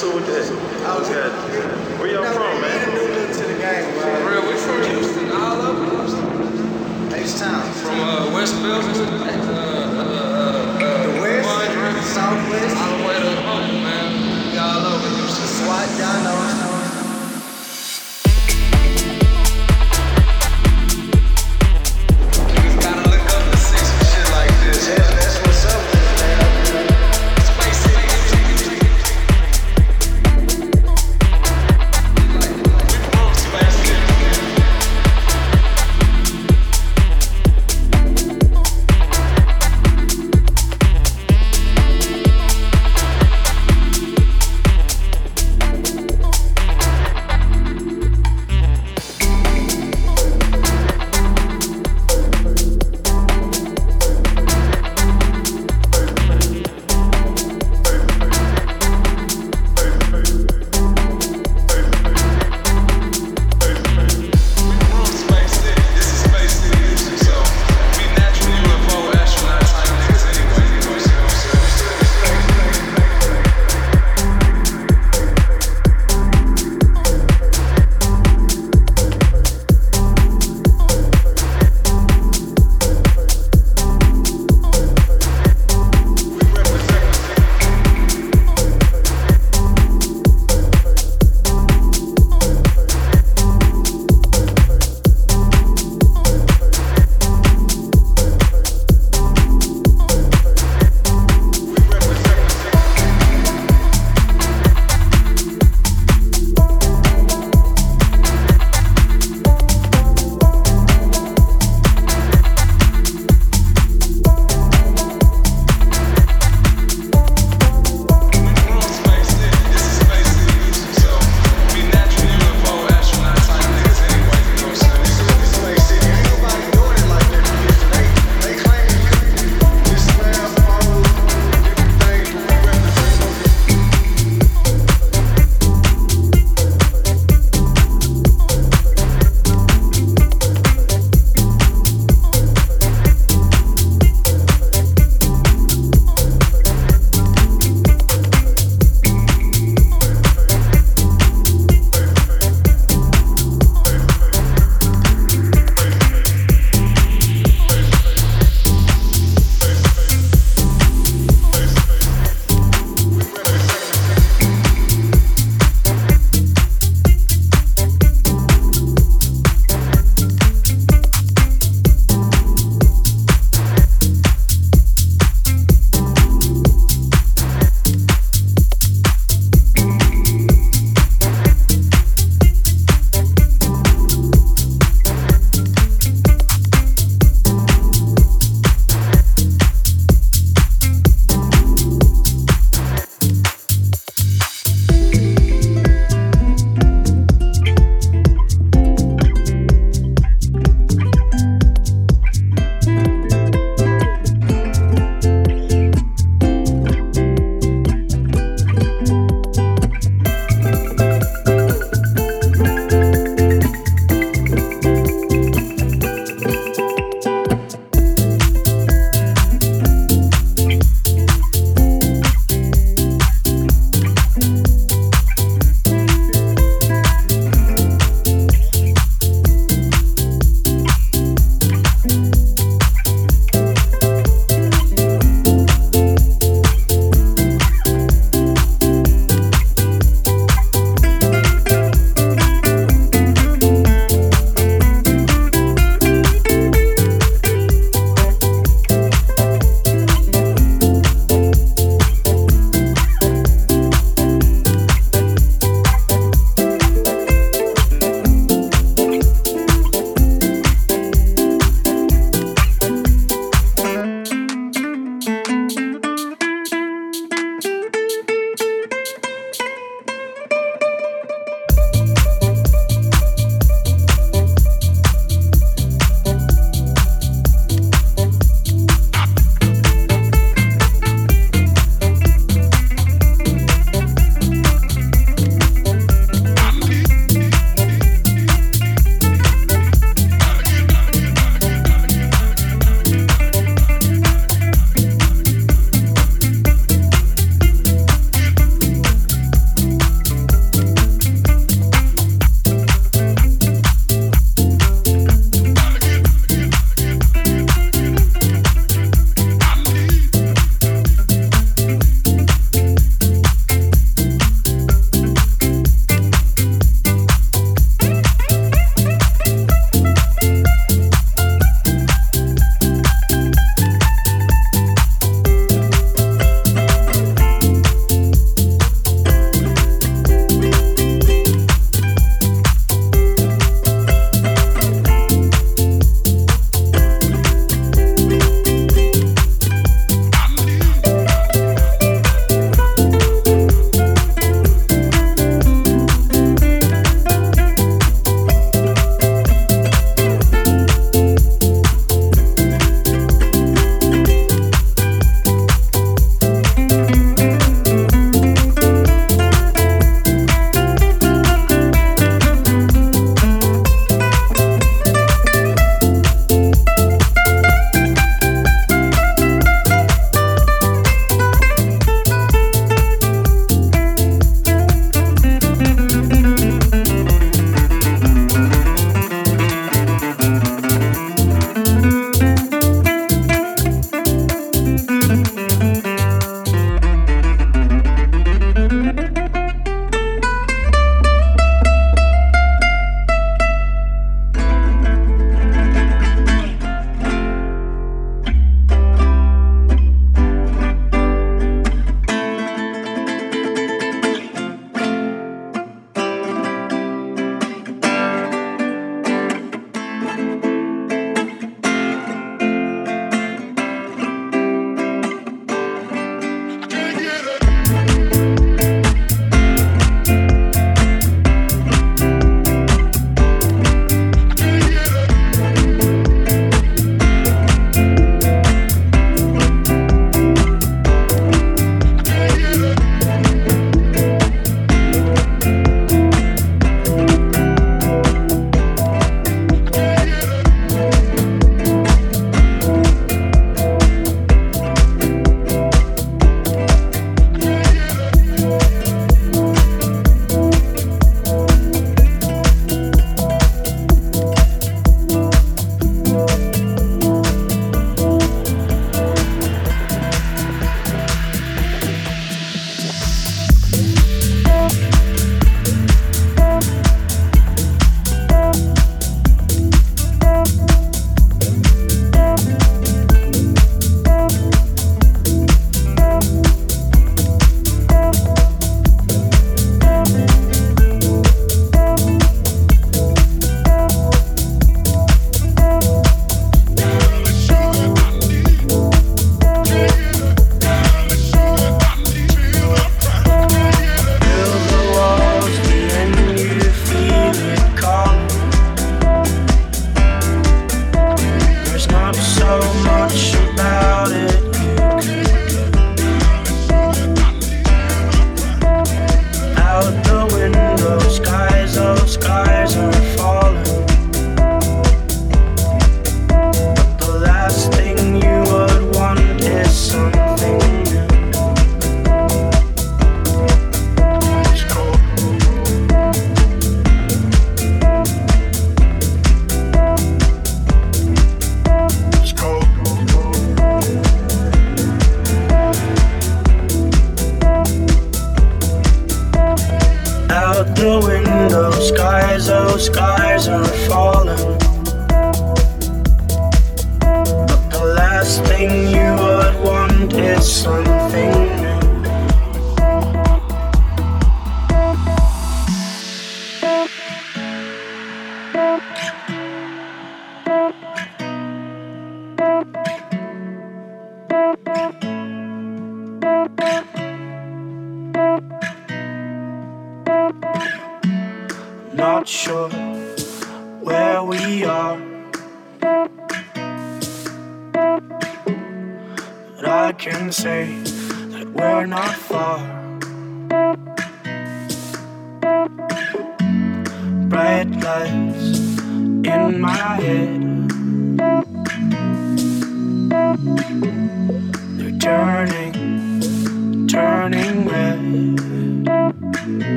I was good. Where y'all from?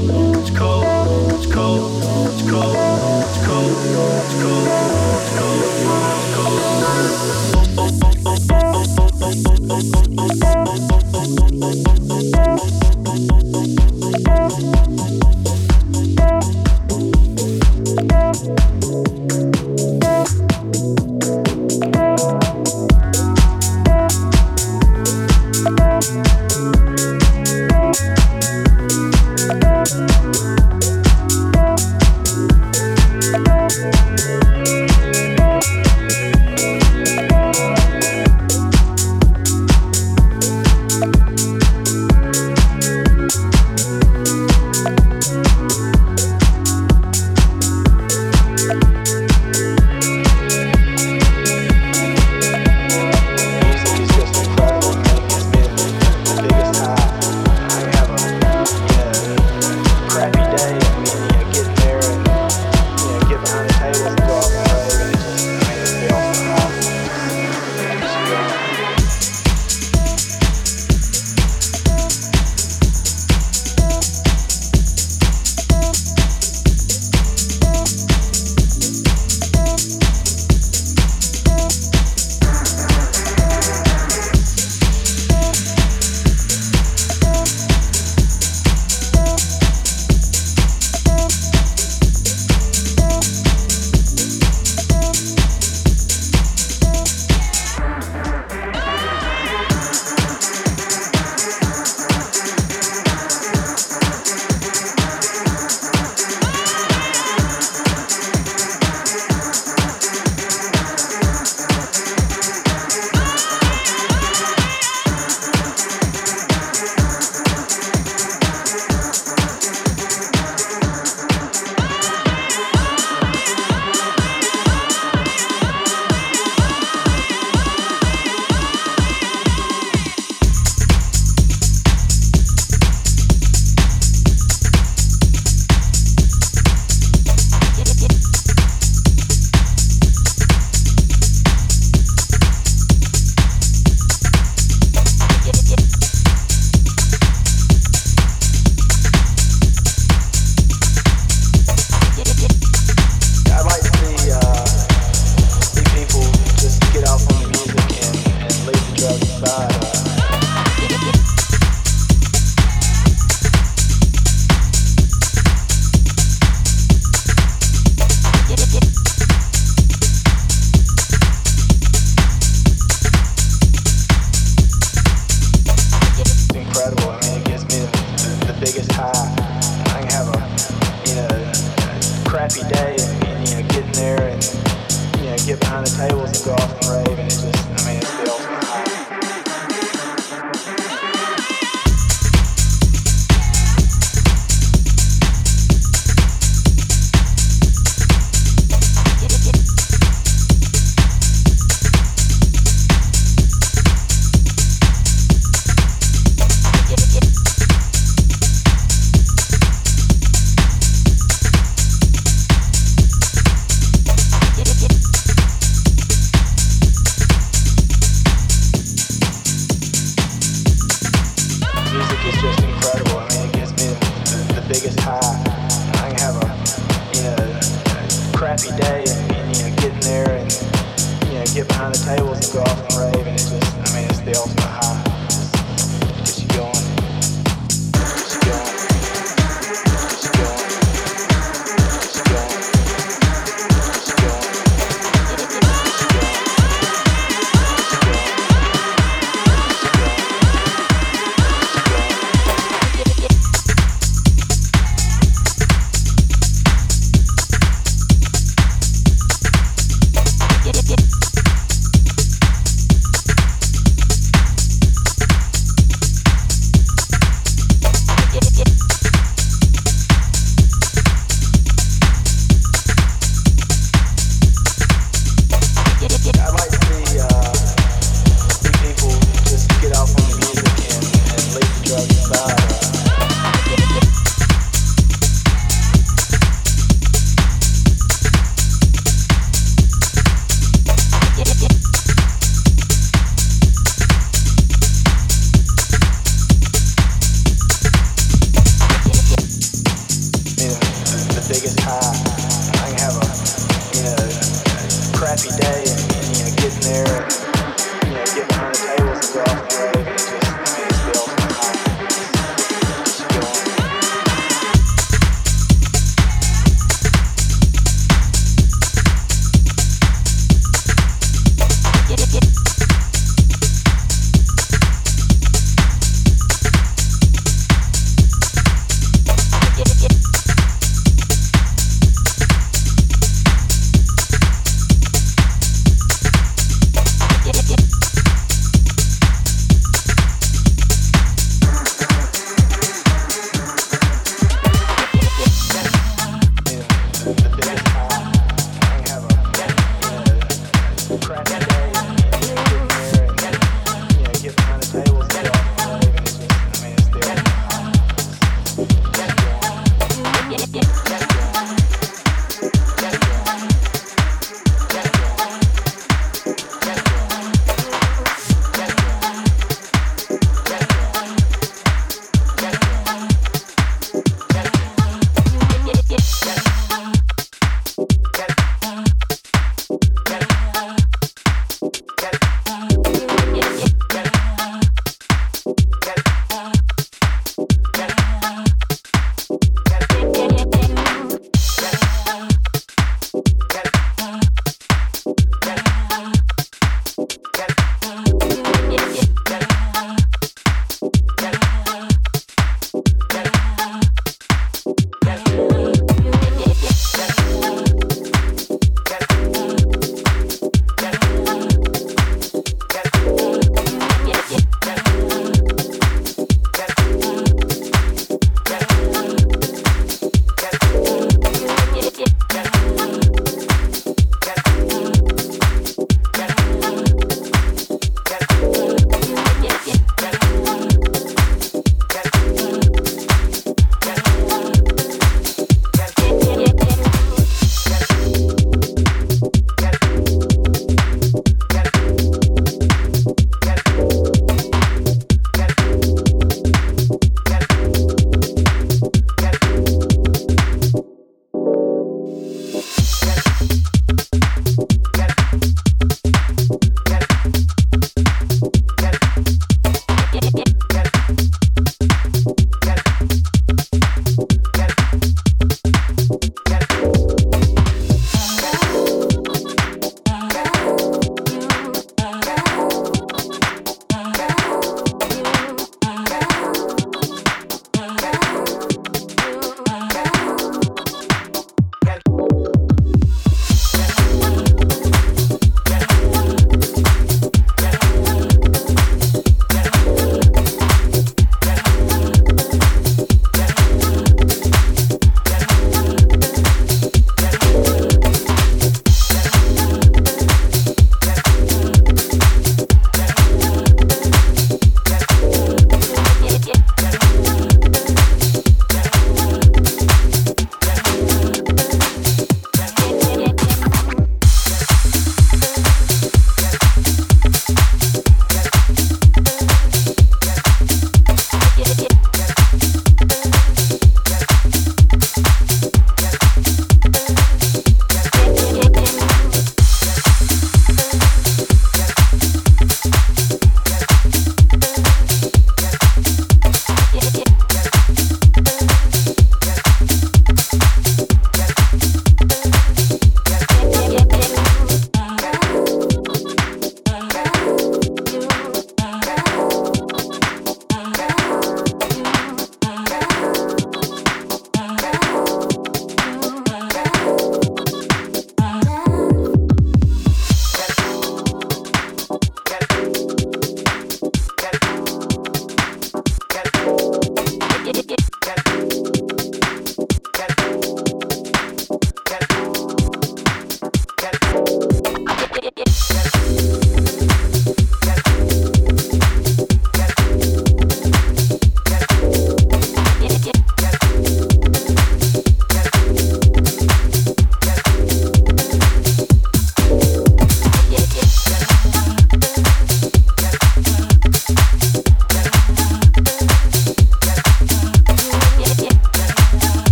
You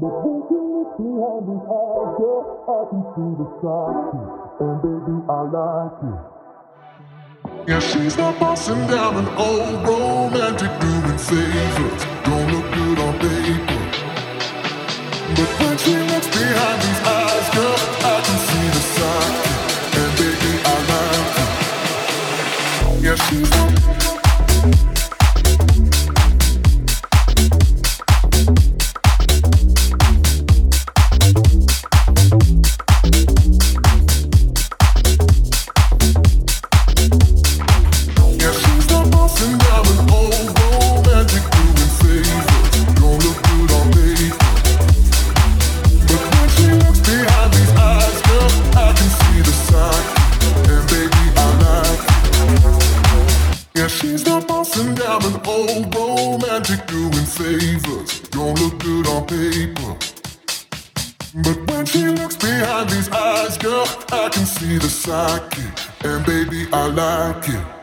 When you look behind these eyes, girl, I can see the side And baby, I like it. Yeah, she's not bossing down an old romantic doing favors. Don't look good on paper. But when she looks behind these eyes, girl, I can see the side And baby, I like it. Yeah, she's not. behind these eyes, girl. I can see the psyche, and baby, I like it.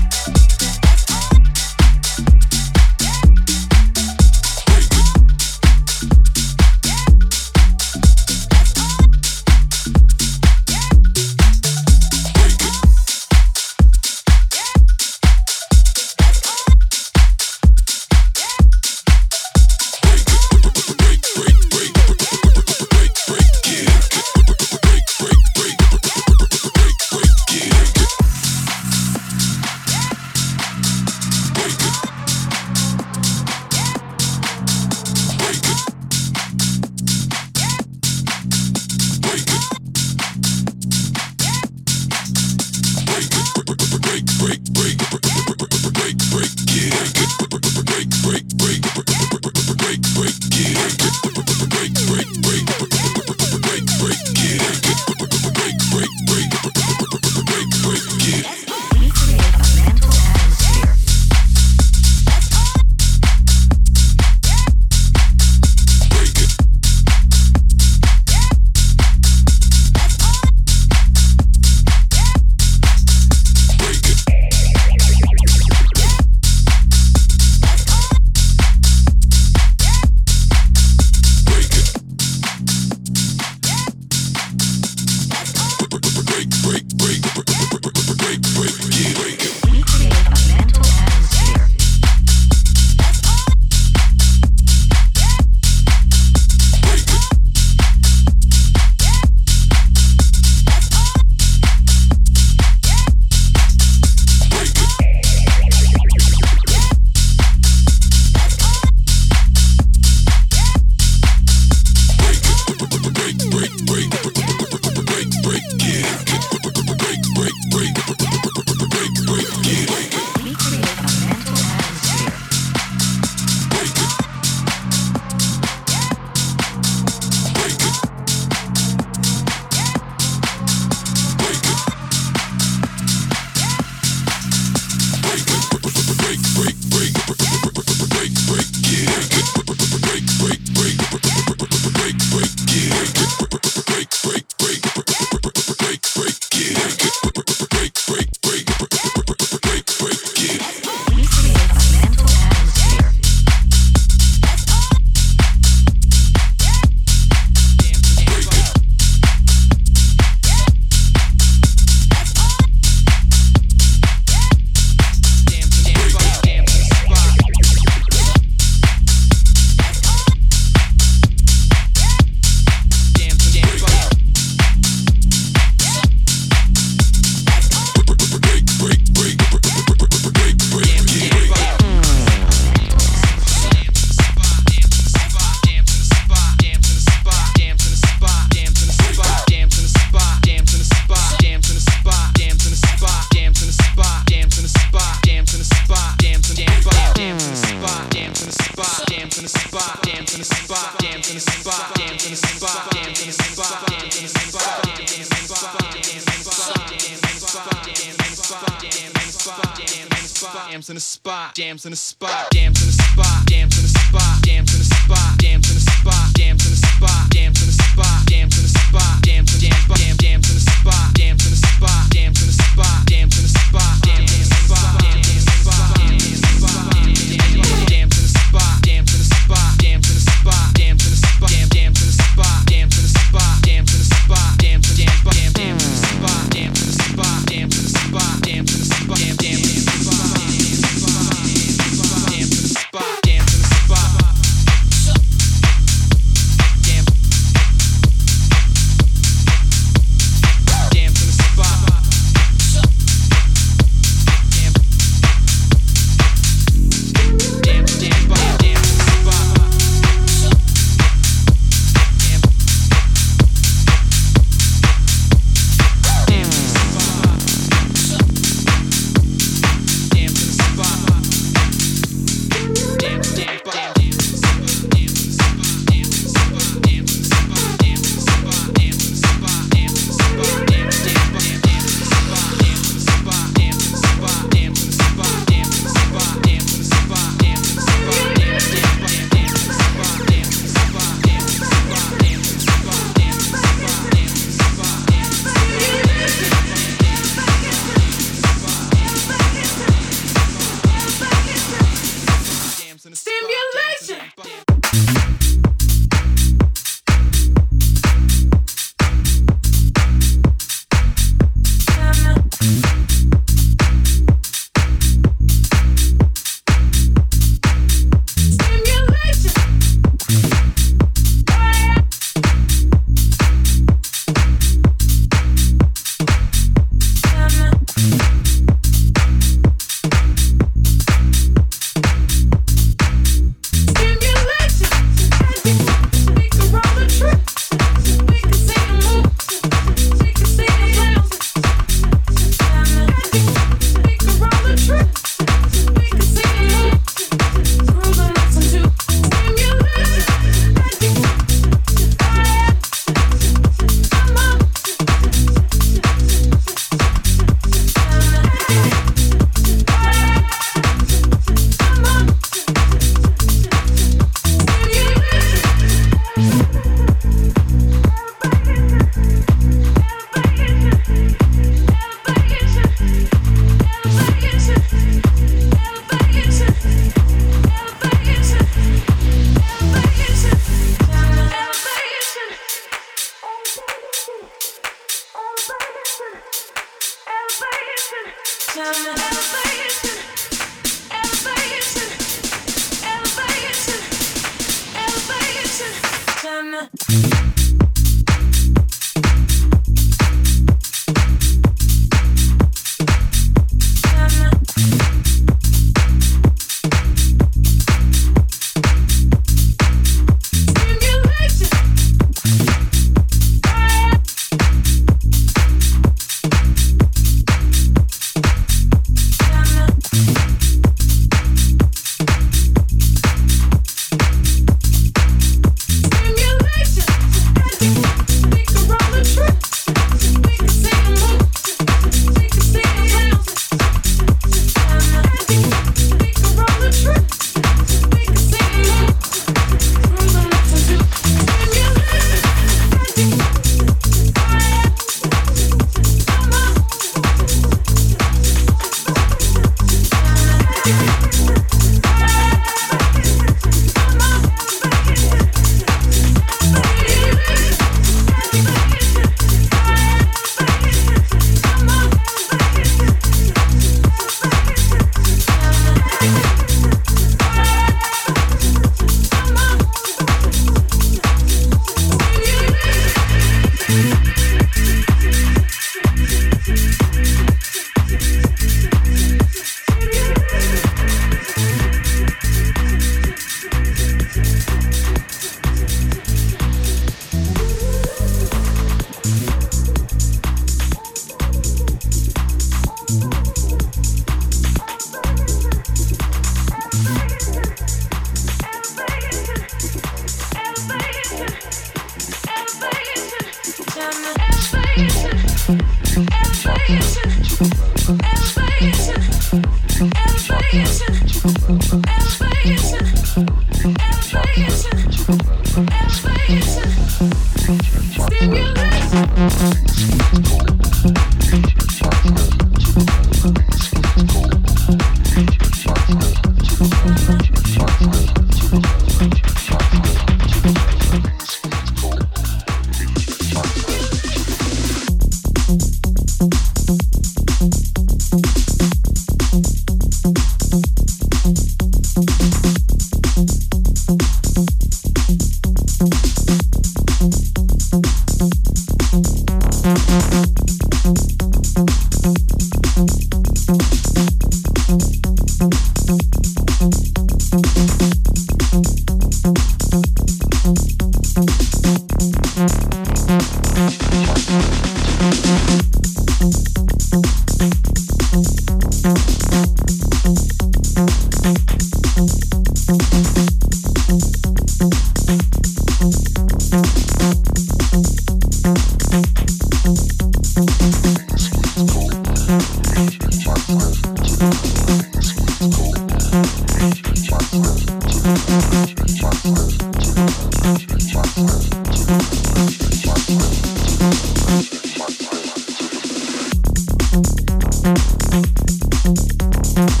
Thank